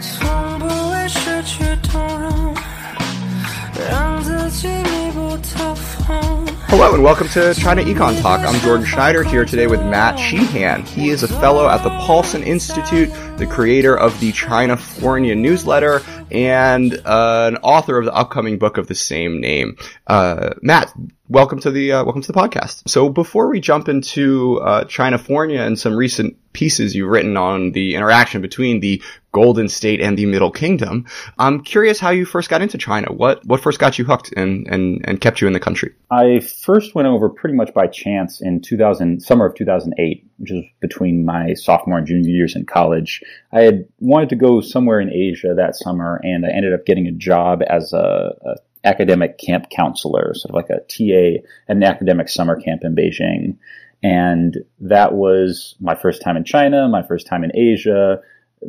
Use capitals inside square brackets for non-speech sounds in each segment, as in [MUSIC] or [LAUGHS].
从不为失去动容，让自己密不透风。 Hello and welcome to China Econ Talk. I'm Jordan Schneider here today with Matt Sheehan. He is a fellow at the Paulson Institute, the creator of the Chinafornia newsletter, and uh, an author of the upcoming book of the same name. Uh, Matt, welcome to the uh, welcome to the podcast. So before we jump into uh, Chinafornia and some recent pieces you've written on the interaction between the Golden State and the Middle Kingdom, I'm curious how you first got into China. What what first got you hooked and and, and kept you in the country? I first went over pretty much by chance in 2000, summer of 2008, which was between my sophomore and junior years in college. I had wanted to go somewhere in Asia that summer, and I ended up getting a job as a, a academic camp counselor, sort of like a TA at an academic summer camp in Beijing. And that was my first time in China, my first time in Asia,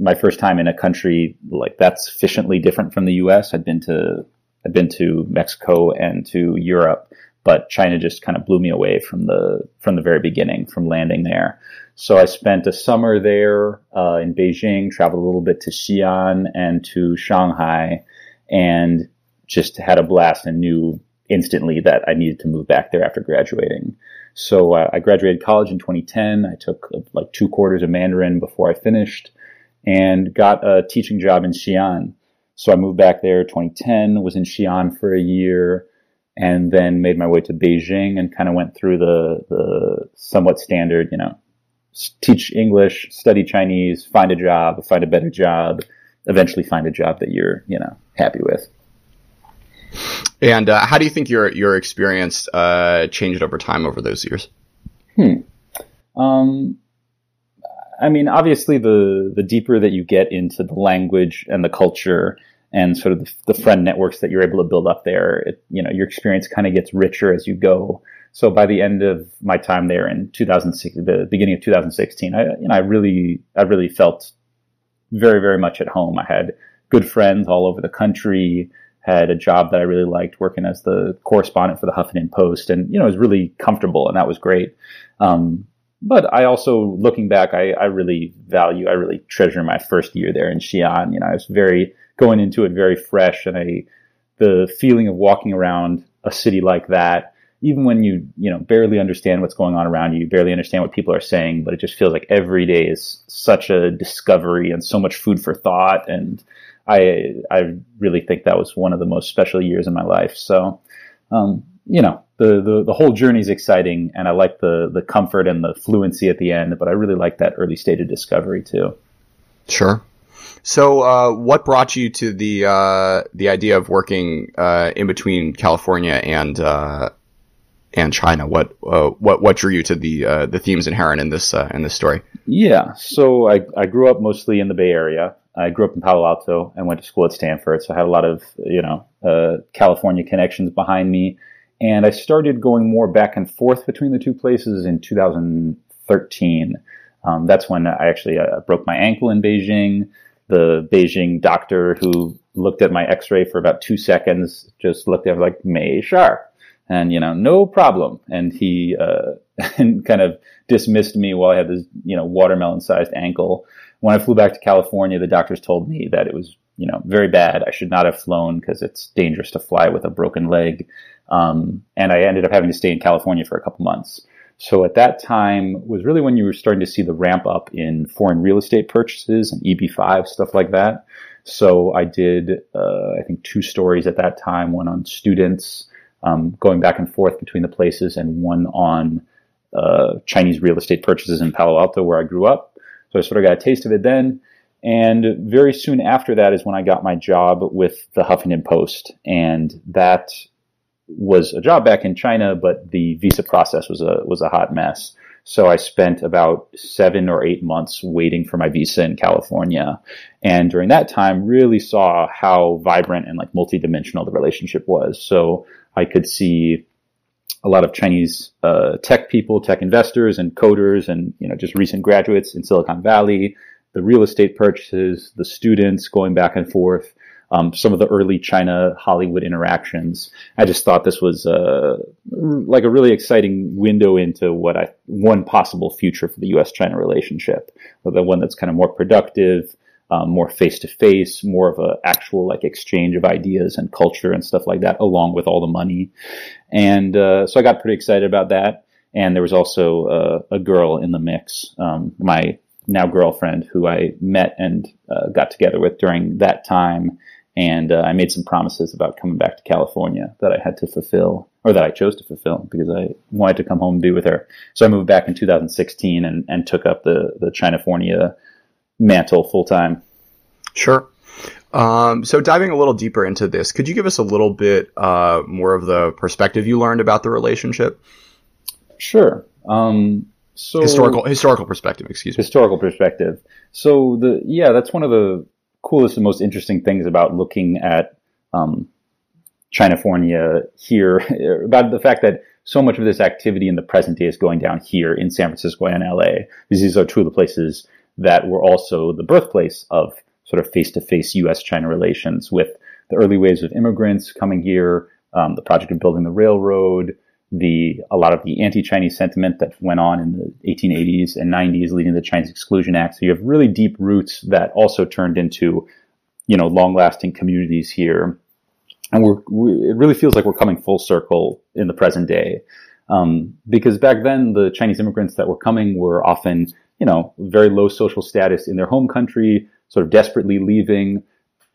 my first time in a country like that's sufficiently different from the U.S. I'd been to I'd been to Mexico and to Europe, but China just kind of blew me away from the from the very beginning, from landing there. So I spent a summer there uh, in Beijing, traveled a little bit to Xi'an and to Shanghai, and just had a blast and knew instantly that I needed to move back there after graduating. So uh, I graduated college in 2010. I took uh, like two quarters of Mandarin before I finished, and got a teaching job in Xi'an. So I moved back there 2010, was in Xi'an for a year, and then made my way to Beijing and kind of went through the, the somewhat standard, you know, teach English, study Chinese, find a job, find a better job, eventually find a job that you're, you know, happy with. And uh, how do you think your your experience uh, changed over time over those years? Hmm. Um, I mean, obviously, the the deeper that you get into the language and the culture and sort of the, the friend networks that you're able to build up there, it, you know, your experience kind of gets richer as you go. So by the end of my time there in 2006, the beginning of 2016, I, you know, I really, I really felt very, very much at home. I had good friends all over the country, had a job that I really liked working as the correspondent for the Huffington Post and, you know, it was really comfortable and that was great. Um, but I also, looking back, I, I really value, I really treasure my first year there in Xi'an. You know, I was very, going into it very fresh and I, the feeling of walking around a city like that, even when you, you know, barely understand what's going on around you, you barely understand what people are saying, but it just feels like every day is such a discovery and so much food for thought. And I, I really think that was one of the most special years in my life. So, um, you know, the, the, the whole journey is exciting and I like the, the comfort and the fluency at the end, but I really like that early stage of discovery too. Sure. So, uh, what brought you to the uh, the idea of working uh, in between California and uh, and China? What uh, what what drew you to the uh, the themes inherent in this in this story? Yeah. So I, I grew up mostly in the Bay Area. I grew up in Palo Alto and went to school at Stanford. So I had a lot of, you know, uh, California connections behind me. And I started going more back and forth between the two places in 2013. Um, that's when I actually uh, broke my ankle in Beijing. The Beijing doctor who looked at my x-ray for about two seconds just looked at me like, May Shar. And, you know, no problem. And he, uh, [LAUGHS] and kind of dismissed me while I had this, you know, watermelon sized ankle. When I flew back to California, the doctors told me that it was, you know, very bad. I should not have flown because it's dangerous to fly with a broken leg. Um, and I ended up having to stay in California for a couple months. So at that time was really when you were starting to see the ramp up in foreign real estate purchases and EB5 stuff like that. So I did, uh, I think two stories at that time, one on students, um, going back and forth between the places and one on, uh, Chinese real estate purchases in Palo Alto where I grew up. So I sort of got a taste of it then. And very soon after that is when I got my job with the Huffington Post. And that was a job back in China, but the visa process was a was a hot mess. So I spent about seven or eight months waiting for my visa in California, and during that time, really saw how vibrant and like multidimensional the relationship was. So I could see a lot of Chinese uh, tech people, tech investors, and coders, and you know just recent graduates in Silicon Valley. The real estate purchases, the students going back and forth um, some of the early China Hollywood interactions. I just thought this was uh, like a really exciting window into what I one possible future for the U.S. China relationship, the one that's kind of more productive, um, more face to face, more of a actual like exchange of ideas and culture and stuff like that, along with all the money. And uh, so I got pretty excited about that. And there was also uh, a girl in the mix, um, my now girlfriend, who I met and uh, got together with during that time. And uh, I made some promises about coming back to California that I had to fulfill, or that I chose to fulfill because I wanted to come home and be with her. So I moved back in 2016 and, and took up the the Chinafornia mantle full time. Sure. Um, so diving a little deeper into this, could you give us a little bit uh, more of the perspective you learned about the relationship? Sure. Um, so historical historical perspective, excuse me. Historical perspective. So the yeah, that's one of the coolest and most interesting things about looking at um, Chinafornia here [LAUGHS] about the fact that so much of this activity in the present day is going down here in San Francisco and LA. These are two of the places that were also the birthplace of sort of face-to-face U.S.-China relations with the early waves of immigrants coming here, um, the project of building the railroad, the a lot of the anti-Chinese sentiment that went on in the 1880s and 90s, leading to the Chinese Exclusion Act. So you have really deep roots that also turned into, you know, long-lasting communities here, and we're we, it really feels like we're coming full circle in the present day, um, because back then the Chinese immigrants that were coming were often, you know, very low social status in their home country, sort of desperately leaving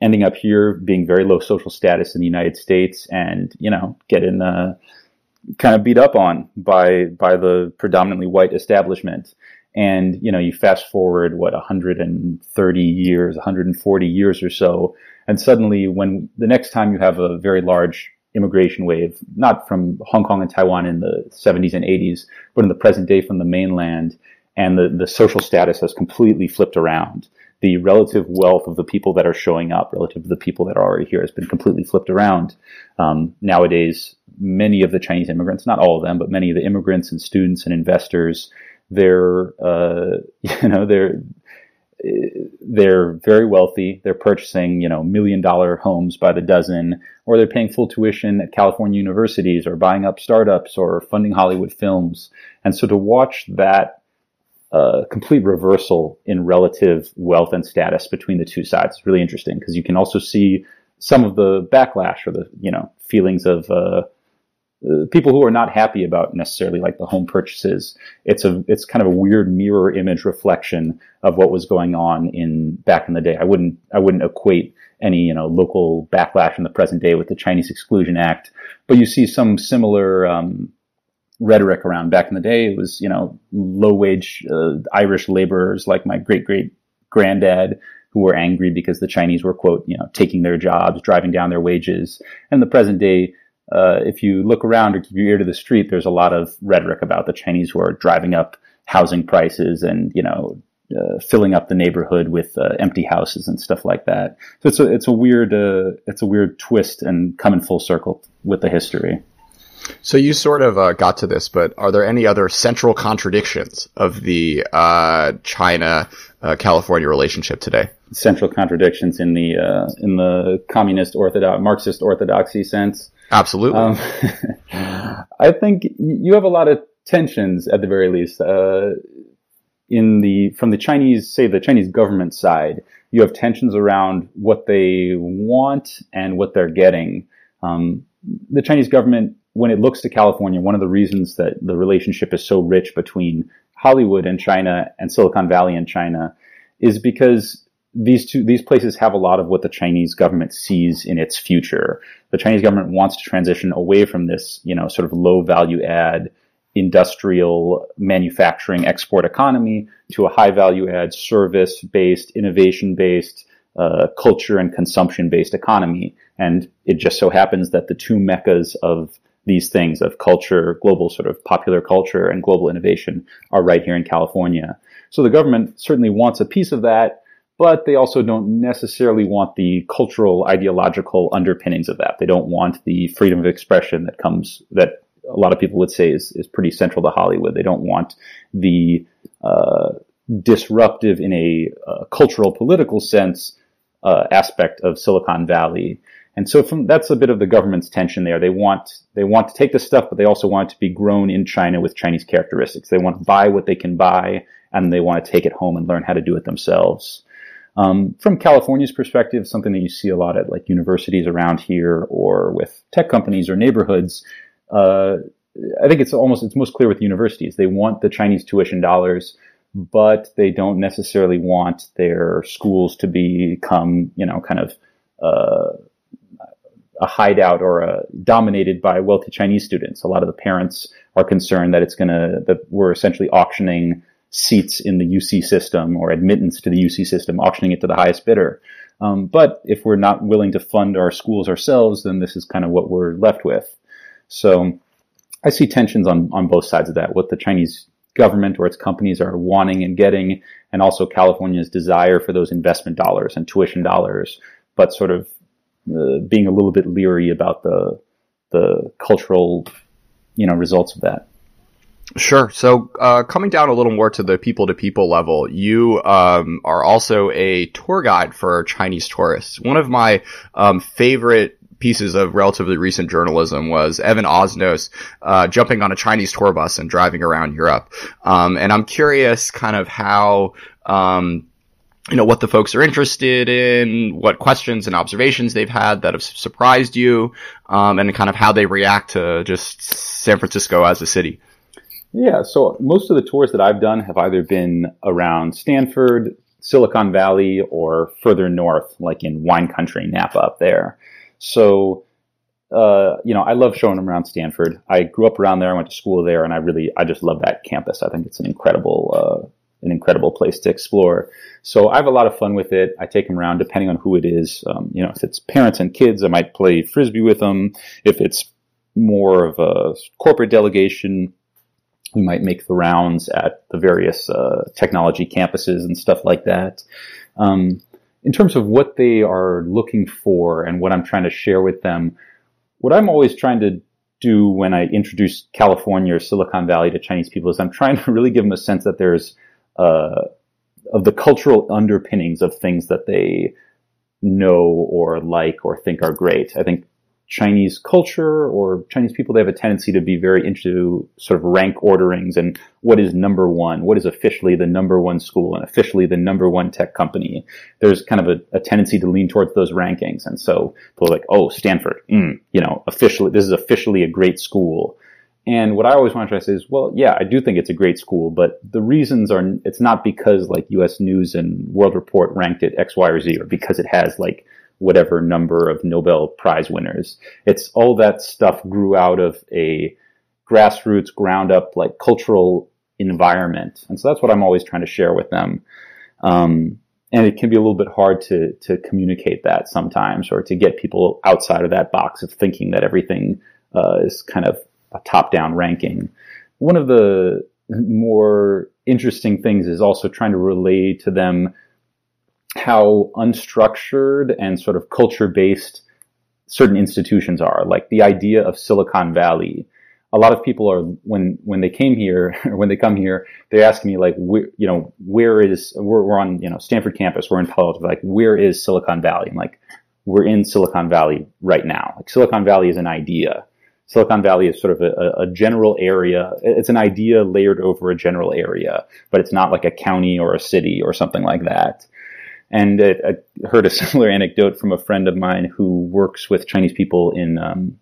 ending up here being very low social status in the United States and, you know, getting, uh, kind of beat up on by by the predominantly white establishment. And you know, you fast forward what 130 years, 140 years or so, and suddenly, when the next time you have a very large immigration wave, not from Hong Kong and Taiwan in the 70s and 80s, but in the present day from the mainland, and the, the social status has completely flipped around. The relative wealth of the people that are showing up relative to the people that are already here has been completely flipped around. Um, nowadays, many of the Chinese immigrants, not all of them, but many of the immigrants and students and investors, they're, uh, [LAUGHS] you know, they're, they're very wealthy. They're purchasing, you know, million dollar homes by the dozen, or they're paying full tuition at California universities, or buying up startups, or funding Hollywood films. And so to watch that uh, complete reversal in relative wealth and status between the two sides is really interesting because you can also see some of the backlash or the you know feelings of uh, people who are not happy about necessarily like the home purchases. It's a it's kind of a weird mirror image reflection of what was going on in back in the day. I wouldn't I wouldn't equate any you know local backlash in the present day with the Chinese Exclusion Act, but you see some similar um, rhetoric around back in the day. It was you know low wage uh, Irish laborers like my great great granddad who were angry because the Chinese were quote you know taking their jobs, driving down their wages. And the present day uh, if you look around or keep your ear to the street, there's a lot of rhetoric about the Chinese who are driving up housing prices and you know uh, filling up the neighborhood with uh, empty houses and stuff like that. So it's a it's a weird uh, it's a weird twist and coming full circle with the history. So you sort of uh, got to this, but are there any other central contradictions of the uh, China California relationship today? Central contradictions in the in the communist orthodox Marxist orthodoxy sense. Absolutely. Um, [LAUGHS] I think you have a lot of tensions at the very least. Uh, in the from the Chinese, say the Chinese government side, you have tensions around what they want and what they're getting. Um, the Chinese government, when it looks to California, one of the reasons that the relationship is so rich between Hollywood and China and Silicon Valley and China is because these two these places have a lot of what the Chinese government sees in its future. The Chinese government wants to transition away from this, you know, sort of low value add industrial manufacturing export economy to a high value add service based, innovation based, uh, culture and consumption based economy. And it just so happens that the two meccas of these things of culture, global sort of popular culture and global innovation are right here in California. So the government certainly wants a piece of that but they also don't necessarily want the cultural ideological underpinnings of that. They don't want the freedom of expression that comes that a lot of people would say is, is pretty central to Hollywood. They don't want the uh, disruptive in a uh, cultural political sense uh, aspect of Silicon Valley. And so from that's a bit of the government's tension there. They want they want to take the stuff, but they also want it to be grown in China with Chinese characteristics. They want to buy what they can buy, and they want to take it home and learn how to do it themselves. Um, from California's perspective, something that you see a lot at like universities around here or with tech companies or neighborhoods. Uh, I think it's almost it's most clear with universities. They want the Chinese tuition dollars, but they don't necessarily want their schools to become you know kind of uh, a hideout or a, dominated by wealthy Chinese students. A lot of the parents are concerned that it's going to that we're essentially auctioning seats in the UC system or admittance to the UC system, auctioning it to the highest bidder. Um, but if we're not willing to fund our schools ourselves, then this is kind of what we're left with. So I see tensions on, on both sides of that, what the Chinese government or its companies are wanting and getting, and also California's desire for those investment dollars and tuition dollars, but sort of uh, being a little bit leery about the the cultural, you know, results of that. Sure. So, uh, coming down a little more to the people to people level, you um, are also a tour guide for Chinese tourists. One of my um, favorite pieces of relatively recent journalism was Evan Osnos uh, jumping on a Chinese tour bus and driving around Europe. Um, and I'm curious, kind of how. Um, you know, what the folks are interested in, what questions and observations they've had that have surprised you, um, and kind of how they react to just San Francisco as a city. Yeah, so most of the tours that I've done have either been around Stanford, Silicon Valley, or further north, like in wine country, Napa up there. So, uh, you know, I love showing them around Stanford. I grew up around there. I went to school there, and I really, I just love that campus. I think it's an incredible, uh, an incredible place to explore. So I have a lot of fun with it. I take them around depending on who it is. Um, you know, if it's parents and kids, I might play frisbee with them. If it's more of a corporate delegation, we might make the rounds at the various uh, technology campuses and stuff like that. Um, in terms of what they are looking for and what I'm trying to share with them, what I'm always trying to do when I introduce California or Silicon Valley to Chinese people is I'm trying to [LAUGHS] really give them a sense that there's uh, of the cultural underpinnings of things that they know or like or think are great. I think Chinese culture or Chinese people, they have a tendency to be very into sort of rank orderings and what is number one, what is officially the number one school and officially the number one tech company. There's kind of a, a tendency to lean towards those rankings. And so people are like, oh, Stanford, mm, you know, officially, this is officially a great school. And what I always want to try to say is, well, yeah, I do think it's a great school, but the reasons are, it's not because like US News and World Report ranked it X, Y, or Z, or because it has like whatever number of Nobel Prize winners. It's all that stuff grew out of a grassroots, ground up, like cultural environment. And so that's what I'm always trying to share with them. Um, and it can be a little bit hard to, to communicate that sometimes or to get people outside of that box of thinking that everything uh, is kind of a top down ranking. One of the more interesting things is also trying to relay to them how unstructured and sort of culture based certain institutions are. Like the idea of Silicon Valley. A lot of people are when when they came here or [LAUGHS] when they come here, they ask me like, where, you know, where is we're, we're on you know Stanford campus, we're in Palo Alto, like where is Silicon Valley? I'm like, we're in Silicon Valley right now. Like Silicon Valley is an idea. Silicon Valley is sort of a, a, general area. It's an idea layered over a general area, but it's not like a county or a city or something like that. And I, heard a [LAUGHS] similar anecdote from a friend of mine who works with Chinese people in um,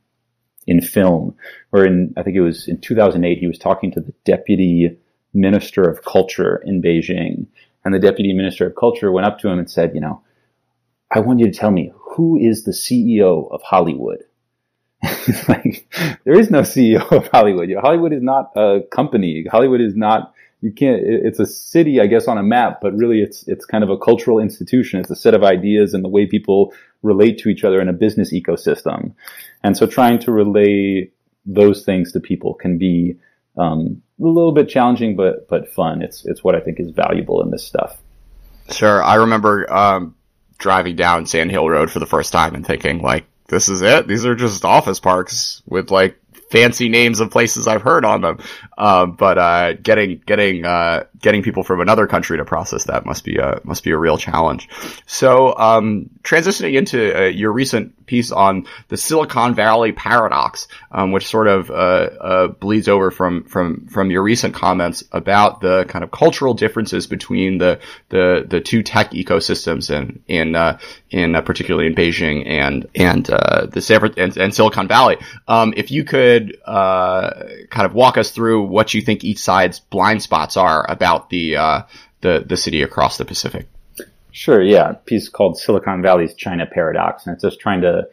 in film, or in I think it was in 2008. He was talking to the deputy minister of culture in Beijing, and the deputy minister of culture went up to him and said, "You know, I want you to tell me who is the CEO of Hollywood." [LAUGHS] like, there is no CEO of Hollywood. Hollywood is not a company. Hollywood is not you can't it's a city i guess on a map but really it's it's kind of a cultural institution. It's a set of ideas and the way people relate to each other in a business ecosystem. And so trying to relay those things to people can be um, a little bit challenging but but fun. It's it's what i think is valuable in this stuff. Sure i remember um, driving down sand hill road for the first time and thinking like this is it? These are just office parks with like fancy names of places I've heard on them. Um, but uh, getting getting uh, getting people from another country to process that must be a must be a real challenge. So um, transitioning into uh, your recent piece on the Silicon Valley paradox, um, which sort of uh, uh, bleeds over from from from your recent comments about the kind of cultural differences between the the the two tech ecosystems in in uh, in particularly in Beijing and and the San and, and Silicon Valley. Um, if you could kind of walk us through what you think each side's blind spots are about the uh, the the city across the Pacific. Sure. Yeah, a piece called Silicon Valley's China Paradox, and it's just trying to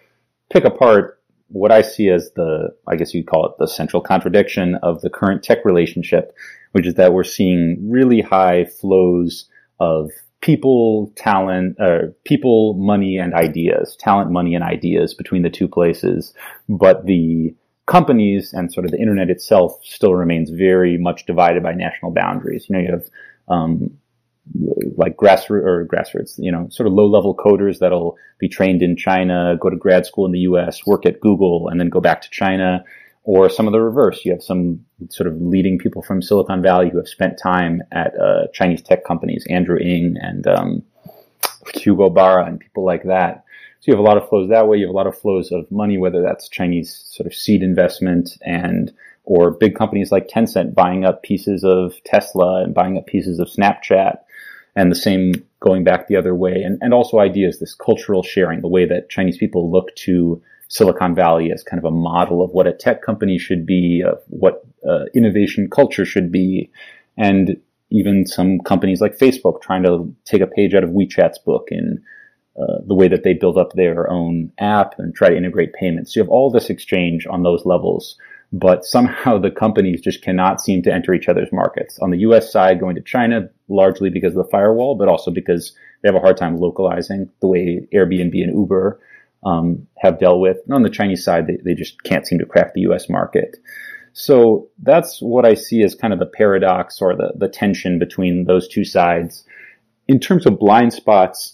pick apart what I see as the, I guess you'd call it the central contradiction of the current tech relationship, which is that we're seeing really high flows of people, talent, uh, people, money, and ideas, talent, money, and ideas between the two places. But the companies and sort of the internet itself still remains very much divided by national boundaries. You know, you have um, like grassroots or grassroots, you know, sort of low level coders that'll be trained in China, go to grad school in the U.S., work at Google, and then go back to China. Or some of the reverse. You have some sort of leading people from Silicon Valley who have spent time at uh, Chinese tech companies, Andrew Ng and um, Hugo Barra and people like that so you have a lot of flows that way. You have a lot of flows of money, whether that's Chinese sort of seed investment and or big companies like Tencent buying up pieces of Tesla and buying up pieces of Snapchat, and the same going back the other way. And, and also ideas, this cultural sharing, the way that Chinese people look to Silicon Valley as kind of a model of what a tech company should be, of what uh, innovation culture should be, and even some companies like Facebook trying to take a page out of WeChat's book in uh, the way that they build up their own app and try to integrate payments. So you have all this exchange on those levels, but somehow the companies just cannot seem to enter each other's markets. On the US side, going to China largely because of the firewall, but also because they have a hard time localizing the way Airbnb and Uber um, have dealt with. And on the Chinese side, they, they just can't seem to crack the US market. So that's what I see as kind of the paradox or the, the tension between those two sides. In terms of blind spots,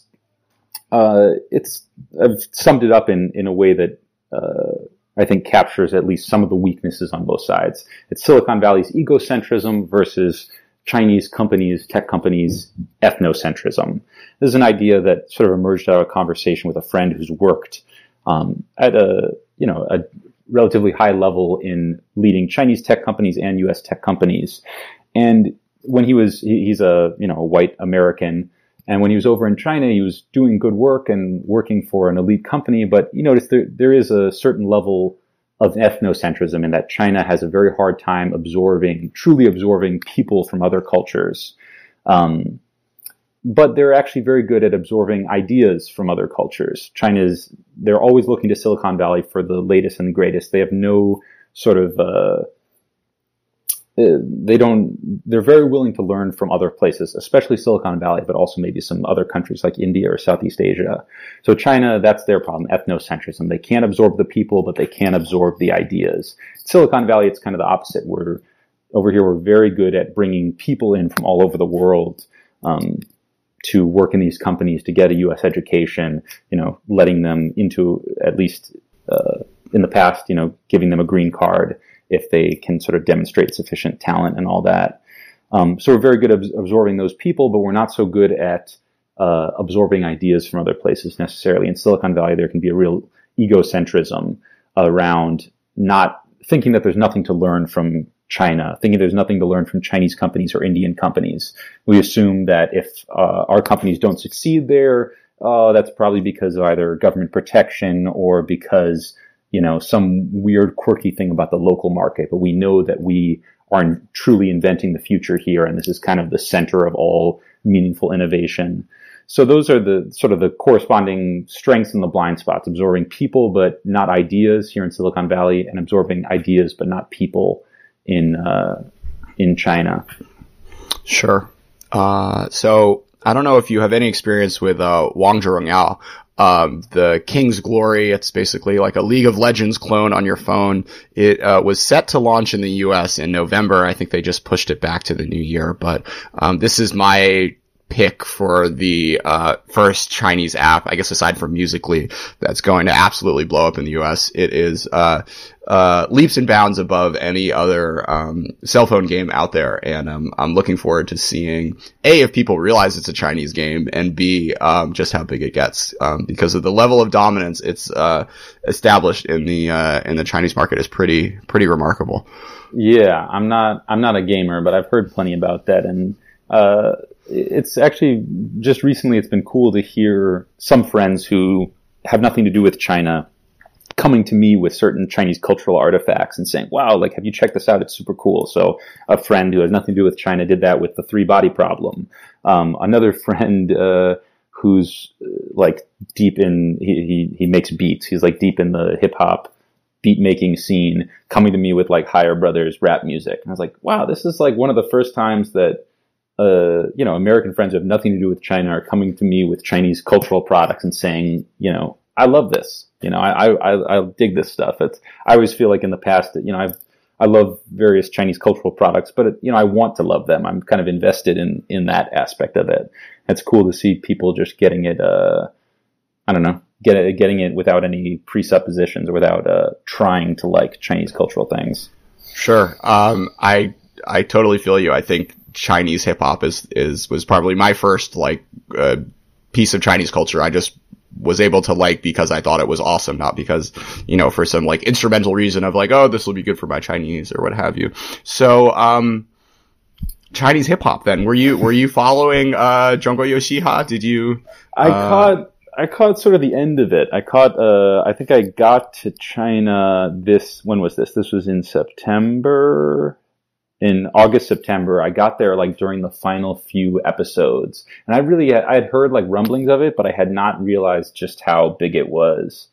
uh, it's I've summed it up in in a way that uh, I think captures at least some of the weaknesses on both sides. It's Silicon Valley's egocentrism versus Chinese companies, tech companies, ethnocentrism. This is an idea that sort of emerged out of a conversation with a friend who's worked um, at a you know a relatively high level in leading Chinese tech companies and U.S. tech companies. And when he was, he's a you know a white American and when he was over in China, he was doing good work and working for an elite company. But you notice there, there is a certain level of ethnocentrism in that China has a very hard time absorbing, truly absorbing people from other cultures. Um, but they're actually very good at absorbing ideas from other cultures. China's, they're always looking to Silicon Valley for the latest and greatest. They have no sort of, uh, they don't they're very willing to learn from other places especially silicon valley but also maybe some other countries like india or southeast asia. So china that's their problem ethnocentrism. They can't absorb the people but they can absorb the ideas. Silicon valley it's kind of the opposite. We're over here we're very good at bringing people in from all over the world um, to work in these companies to get a us education you know letting them into at least uh, in the past you know giving them a green card if they can sort of demonstrate sufficient talent and all that. Um, so we're very good at absorbing those people, but we're not so good at uh, absorbing ideas from other places necessarily. In Silicon Valley, there can be a real egocentrism around not thinking that there's nothing to learn from China, thinking there's nothing to learn from Chinese companies or Indian companies. We assume that if uh, our companies don't succeed there, uh, that's probably because of either government protection or because you know, some weird quirky thing about the local market, but we know that we are truly inventing the future here. And this is kind of the center of all meaningful innovation. So those are the sort of the corresponding strengths and the blind spots, absorbing people, but not ideas here in Silicon Valley and absorbing ideas, but not people in, uh, in China. Sure. Uh, so I don't know if you have any experience with uh, Wangzhe Rongyao, um, the King's Glory. It's basically like a League of Legends clone on your phone. It uh, was set to launch in the U.S. in November. I think they just pushed it back to the new year. But um, this is my pick for the uh, first Chinese app, I guess aside from Musical.ly, that's going to absolutely blow up in the US. It is uh, uh, leaps and bounds above any other um, cell phone game out there, and um, I'm looking forward to seeing a if people realize it's a Chinese game, and b um, just how big it gets um, because of the level of dominance it's uh, established in the uh, in the Chinese market is pretty pretty remarkable. Yeah, I'm not I'm not a gamer, but I've heard plenty about that, and uh, it's actually just recently it's been cool to hear some friends who have nothing to do with China coming to me with certain Chinese cultural artifacts and saying, wow, like, have you checked this out? It's super cool. So a friend who has nothing to do with China did that with the three body problem. Um, another [LAUGHS] friend, uh, who's uh, like deep in, he, he, he makes beats. He's like deep in the hip hop beat making scene coming to me with like Higher Brothers rap music. And I was like, wow, this is like one of the first times that uh, you know, American friends who have nothing to do with China are coming to me with Chinese cultural products and saying, you know, I love this. You know, I, I, I dig this stuff. It's, I always feel like in the past that, you know, I've, I love various Chinese cultural products, but, it, you know, I want to love them. I'm kind of invested in, in that aspect of it. It's cool to see people just getting it, uh, I don't know, get it, getting it without any presuppositions or without, uh, trying to like Chinese cultural things. Sure. Um, I, I totally feel you. I think Chinese hip hop is, is, was probably my first, like, uh, piece of Chinese culture. I just was able to like because I thought it was awesome, not because, you know, for some like instrumental reason of like, oh, this will be good for my Chinese or what have you. So, um, Chinese hip hop then. Were you, were you following, uh, Zhongguo Youxia? Did you? I uh, caught, I caught sort of the end of it. I caught, uh, I think I got to China this, when was this? This was in September in August, September. I got there like during the final few episodes, and I really I had heard like rumblings of it, but I had not realized just how big it was.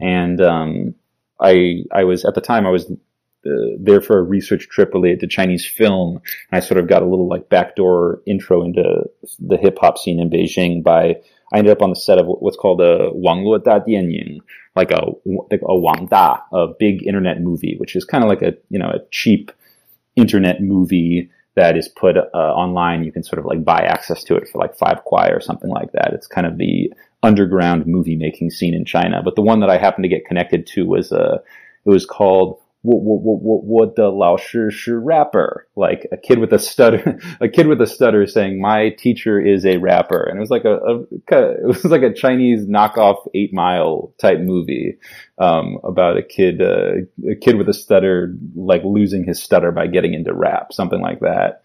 And um, I I was at the time I was uh, there for a research trip related to Chinese film, and I sort of got a little like backdoor intro into the hip hop scene in Beijing by. I ended up on the set of what's called a Wang Wangluo Da Dianying, like a like a Wang Da, a big internet movie, which is kind of like a you know a cheap internet movie that is put uh, online. You can sort of like buy access to it for like five kuai or something like that. It's kind of the underground movie making scene in China. But the one that I happened to get connected to was uh, it was called what the Lao Shi Shi rapper, like a kid with a stutter, [LAUGHS] a kid with a stutter saying, my teacher is a rapper. And it was like a, a [LAUGHS] it was like a Chinese knockoff eight mile type movie, um, about a kid, uh, a kid with a stutter, like losing his stutter by getting into rap, something like that.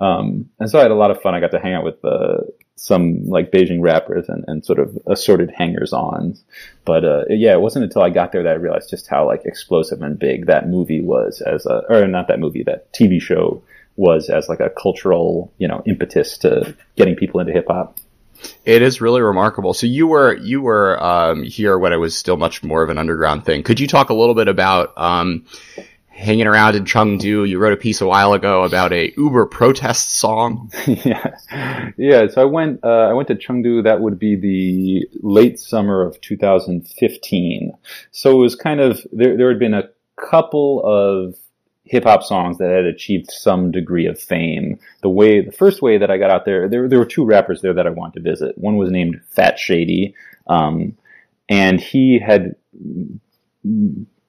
Um, and so I had a lot of fun. I got to hang out with, uh, some like Beijing rappers and, and sort of assorted hangers on. But uh, yeah, it wasn't until I got there that I realized just how like explosive and big that movie was as a, or not that movie, that TV show was as like a cultural, you know, impetus to getting people into hip hop. It is really remarkable. So you were you were um, here when it was still much more of an underground thing. Could you talk a little bit about um, hanging around in Chengdu. You wrote a piece a while ago about a Uber protest song. [LAUGHS] yeah, yeah. So I went. Uh, I went to Chengdu. That would be the late summer of 2015. So it was kind of there. There had been a couple of hip hop songs that had achieved some degree of fame. The way, the first way that I got out there, there, there were two rappers there that I wanted to visit. One was named Fat Shady, um, and he had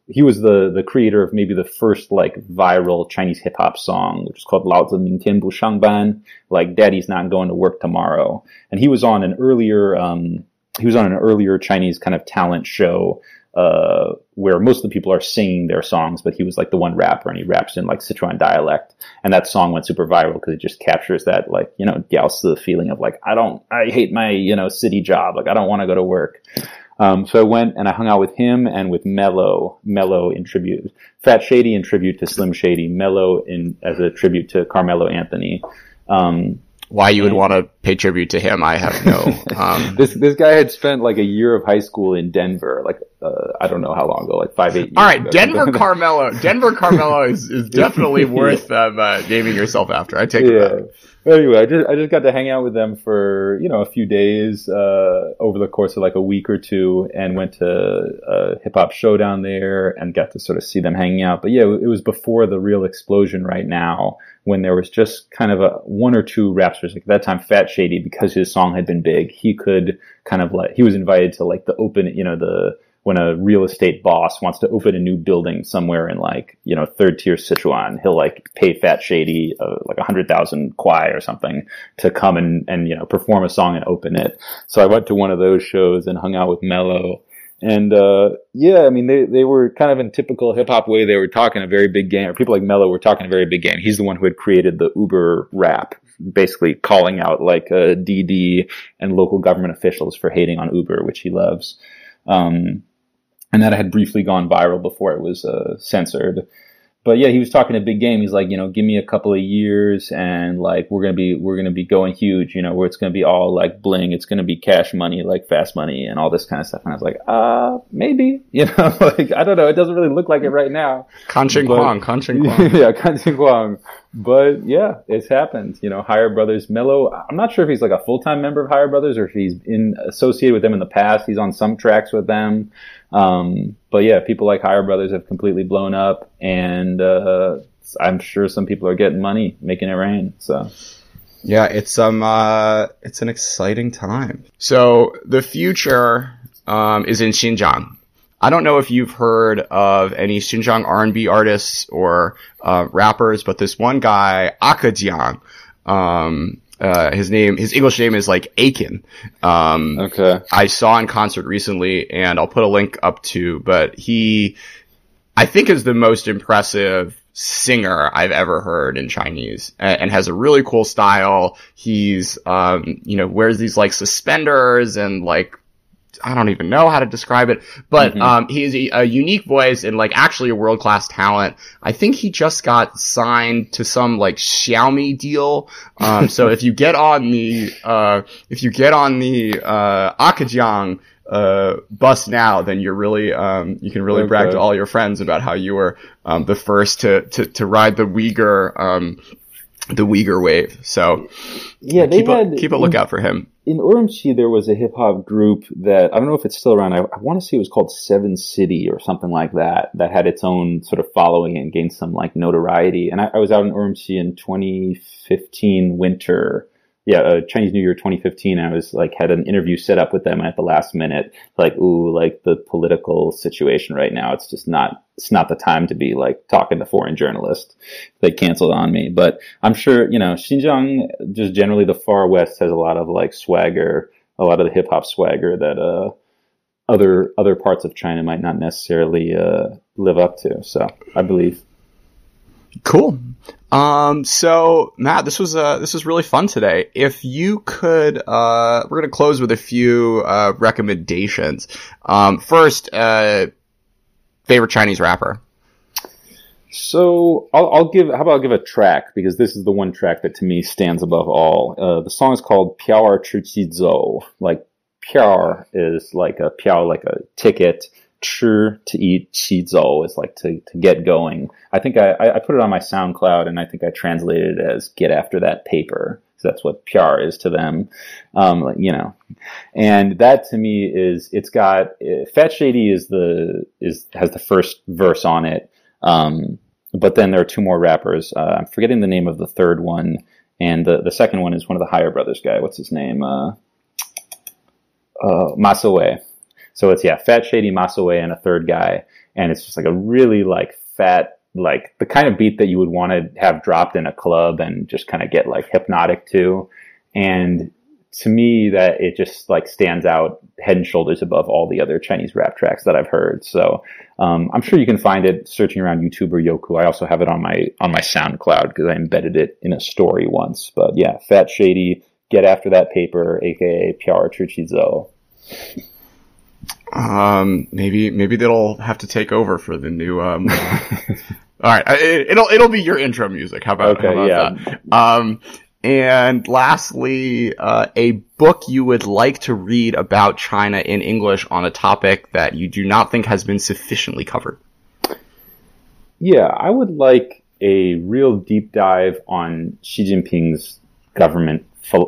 he was the the creator of maybe the first like viral Chinese hip hop song, which is called Lao Zi Ming Tian Bu Shang Ban, like Daddy's not going to work tomorrow. And he was on an earlier um, he was on an earlier Chinese kind of talent show uh, where most of the people are singing their songs, but he was like the one rapper and he raps in like Sichuan dialect. And that song went super viral because it just captures that like, you know, the feeling of like, I don't, I hate my, you know, city job. Like I don't want to go to work. Um, so I went and I hung out with him and with Melo, Melo in tribute, Fat Shady in tribute to Slim Shady, Melo in as a tribute to Carmelo Anthony. Um, why you would want to pay tribute to him, I have no. [LAUGHS] Um, this this guy had spent like a year of high school in Denver, like uh, I don't know how long ago, like five eight. All right, ago. Denver [LAUGHS] Carmelo, Denver Carmelo is, is [LAUGHS] definitely worth um, uh, naming yourself after. I take yeah. Anyway, I just I just got to hang out with them for you know a few days uh, over the course of like a week or two, and went to a hip hop show down there and got to sort of see them hanging out. But yeah, it was before the real explosion right now when there was just kind of a one or two rappers. Like at that time, Fat Shady, because his song had been big, he could kind of like he was invited to like the open, you know, the when a real estate boss wants to open a new building somewhere in like you know third tier Sichuan, he'll like pay Fat Shady uh, like a hundred thousand kuai or something to come and and you know perform a song and open it. So I went to one of those shows and hung out with Melo. And uh, yeah, I mean they they were kind of in typical hip hop way. They were talking a very big game, or people like Melo were talking a very big game. He's the one who had created the Uber rap, basically calling out like uh, Didi and local government officials for hating on Uber, which he loves. Um, and that had briefly gone viral before it was uh, censored. But yeah, he was talking a big game. He's like, you know, give me a couple of years, and like we're gonna be we're gonna be going huge. You know, where it's gonna be all like bling. It's gonna be cash money, like fast money, and all this kind of stuff. And I was like, uh, maybe. [LAUGHS] You know, like I don't know. It doesn't really look like it right now. Kanching Kwang, Kanching Kwang. [LAUGHS] yeah, Kanching Kwang. But yeah, it's happened. You know, Higher Brothers, Melo. I'm not sure if he's like a full time member of Higher Brothers or if he's in associated with them in the past. He's on some tracks with them. Um, but yeah, people like Higher Brothers have completely blown up, and uh, I'm sure some people are getting money making it rain. So. Yeah, it's um, uh, it's an exciting time. So the future um, is in Xinjiang. I don't know if you've heard of any Xinjiang R&B artists or uh, rappers, but this one guy, Akajiang, um, uh, his name, his English name is like Aiken. Um, okay. I saw in concert recently and I'll put a link up to, but he, I think is the most impressive singer I've ever heard in Chinese and, and has a really cool style. He's, um, you know, wears these like suspenders and like I don't even know how to describe it, but mm-hmm. um, he is a, a, unique voice and like actually a world class talent. I think he just got signed to some like Xiaomi deal. Um, so [LAUGHS] if you get on the uh, if you get on the uh, Akajiang uh, bus now, then you're really um, you can really okay. brag to all your friends about how you were um, the first to, to to ride the Uyghur um, the Uyghur wave. So yeah, keep had, a, keep a lookout for him. In Urumqi, there was a hip hop group that I don't know if it's still around. I, I want to say it was called Seven City or something like that. That had its own sort of following and gained some like notoriety. And I, I was out in Urumqi in 2015 winter yeah, uh, Chinese New Year 2015, I was like had an interview set up with them at the last minute. Like, ooh, like the political situation right now, it's just not it's not the time to be like talking to foreign journalists. They canceled on me, but I'm sure you know Xinjiang, just generally the far west has a lot of like swagger, a lot of the hip hop swagger that uh other other parts of China might not necessarily uh, live up to. So I believe. Cool. Um, so Matt, this was uh, this was really fun today. If you could, uh, we're gonna close with a few uh, recommendations. Um, first, uh, favorite Chinese rapper. So I'll, I'll, give. How about I'll give a track because this is the one track that to me stands above all. Uh, the song is called "Piao Chi Zhou." Like piao is like a piao, like a ticket chi to eat, qizou is like to, to get going. I think I, I put it on my SoundCloud and I think I translated it as get after that paper. So that's what PR is to them. Um, you know, and that to me is, it's got, Fat Shady is the, is, has the first verse on it. Um, but then there are two more rappers. Uh, I'm forgetting the name of the third one. And the, the second one is one of the Higher Brothers guy. What's his name? Uh, uh, Masiwei. So it's yeah, Fat Shady Masiwei and a third guy, and it's just like a really like fat like the kind of beat that you would want to have dropped in a club and just kind of get like hypnotic to. And to me, that it just like stands out head and shoulders above all the other Chinese rap tracks that I've heard. So um, I'm sure you can find it searching around YouTube or Youku. I also have it on my on my SoundCloud because I embedded it in a story once. But yeah, Fat Shady, get after that paper, aka Piao Chuchizo. Um, maybe maybe they'll have to take over for the new. Um, [LAUGHS] all right, it, will it'll be your intro music. How about, okay, how about yeah. that? Um, and lastly, uh, a book you would like to read about China in English on a topic that you do not think has been sufficiently covered. Yeah, I would like a real deep dive on Xi Jinping's government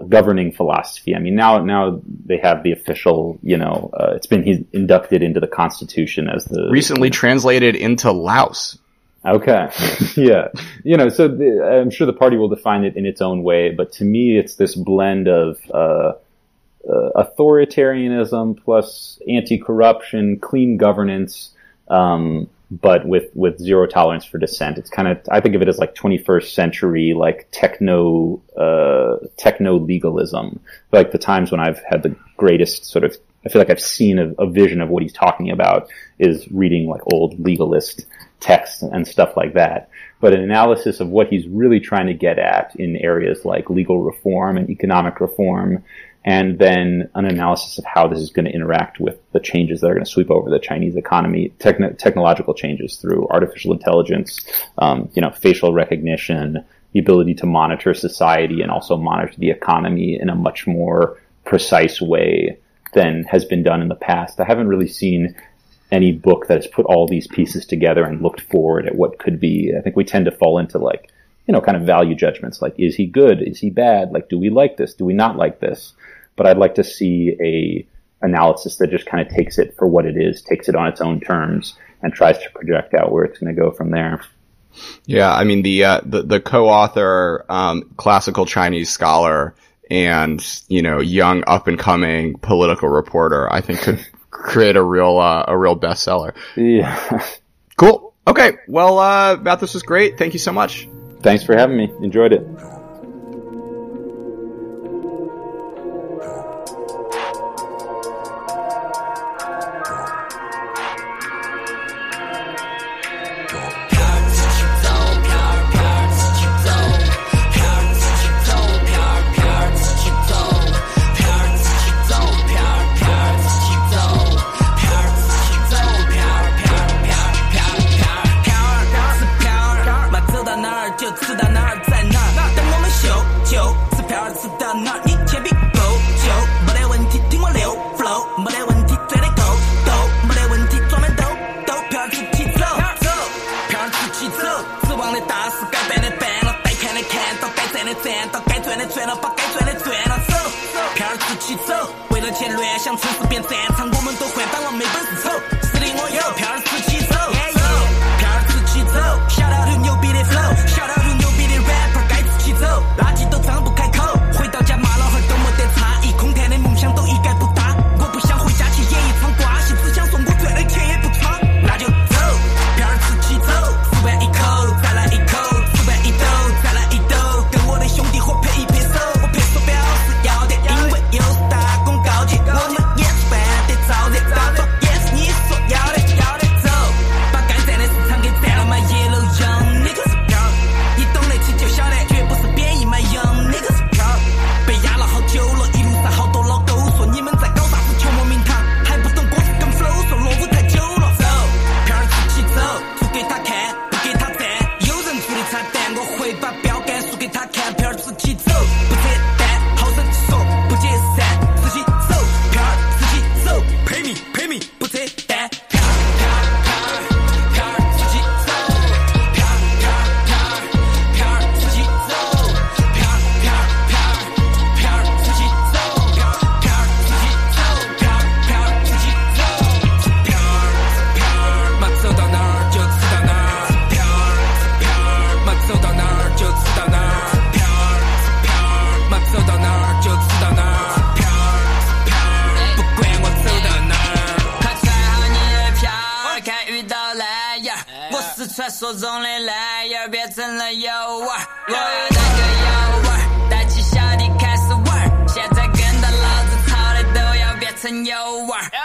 governing philosophy. I mean, now now they have the official, you know, uh, it's been inducted into the constitution as the recently translated into Laos. Okay, [LAUGHS] yeah, you know, so the, I'm sure the party will define it in its own way, but to me, it's this blend of uh, uh, authoritarianism plus anti-corruption, clean governance. Um, but with with zero tolerance for dissent. It's kind of I think of it as like 21st century like techno uh, techno legalism. Like the times when I've had the greatest sort of I feel like I've seen a, a vision of what he's talking about is reading like old legalist texts and stuff like that. But an analysis of what he's really trying to get at in areas like legal reform and economic reform and then an analysis of how this is going to interact with the changes that are going to sweep over the Chinese economy, techn- technological changes through artificial intelligence, um, you know, facial recognition, the ability to monitor society and also monitor the economy in a much more precise way than has been done in the past. I haven't really seen any book that has put all these pieces together and looked forward at what could be. I think we tend to fall into like, you know, kind of value judgments like, is he good? Is he bad? Like, do we like this? Do we not like this? but I'd like to see a analysis that just kind of takes it for what it is, takes it on its own terms, and tries to project out where it's going to go from there. Yeah, I mean the uh, the, the co-author, um, classical Chinese scholar, and you know young up and coming political reporter, I think could create a real uh, a real bestseller. Yeah. Cool. Okay. Well, uh, Matt, this was great. Thank you so much. Thanks for having me. Enjoyed it. 传说中的男人变成了油娃儿。我要当个油娃儿带起小弟开始玩儿。现在跟到老子炒的都要变成油娃儿。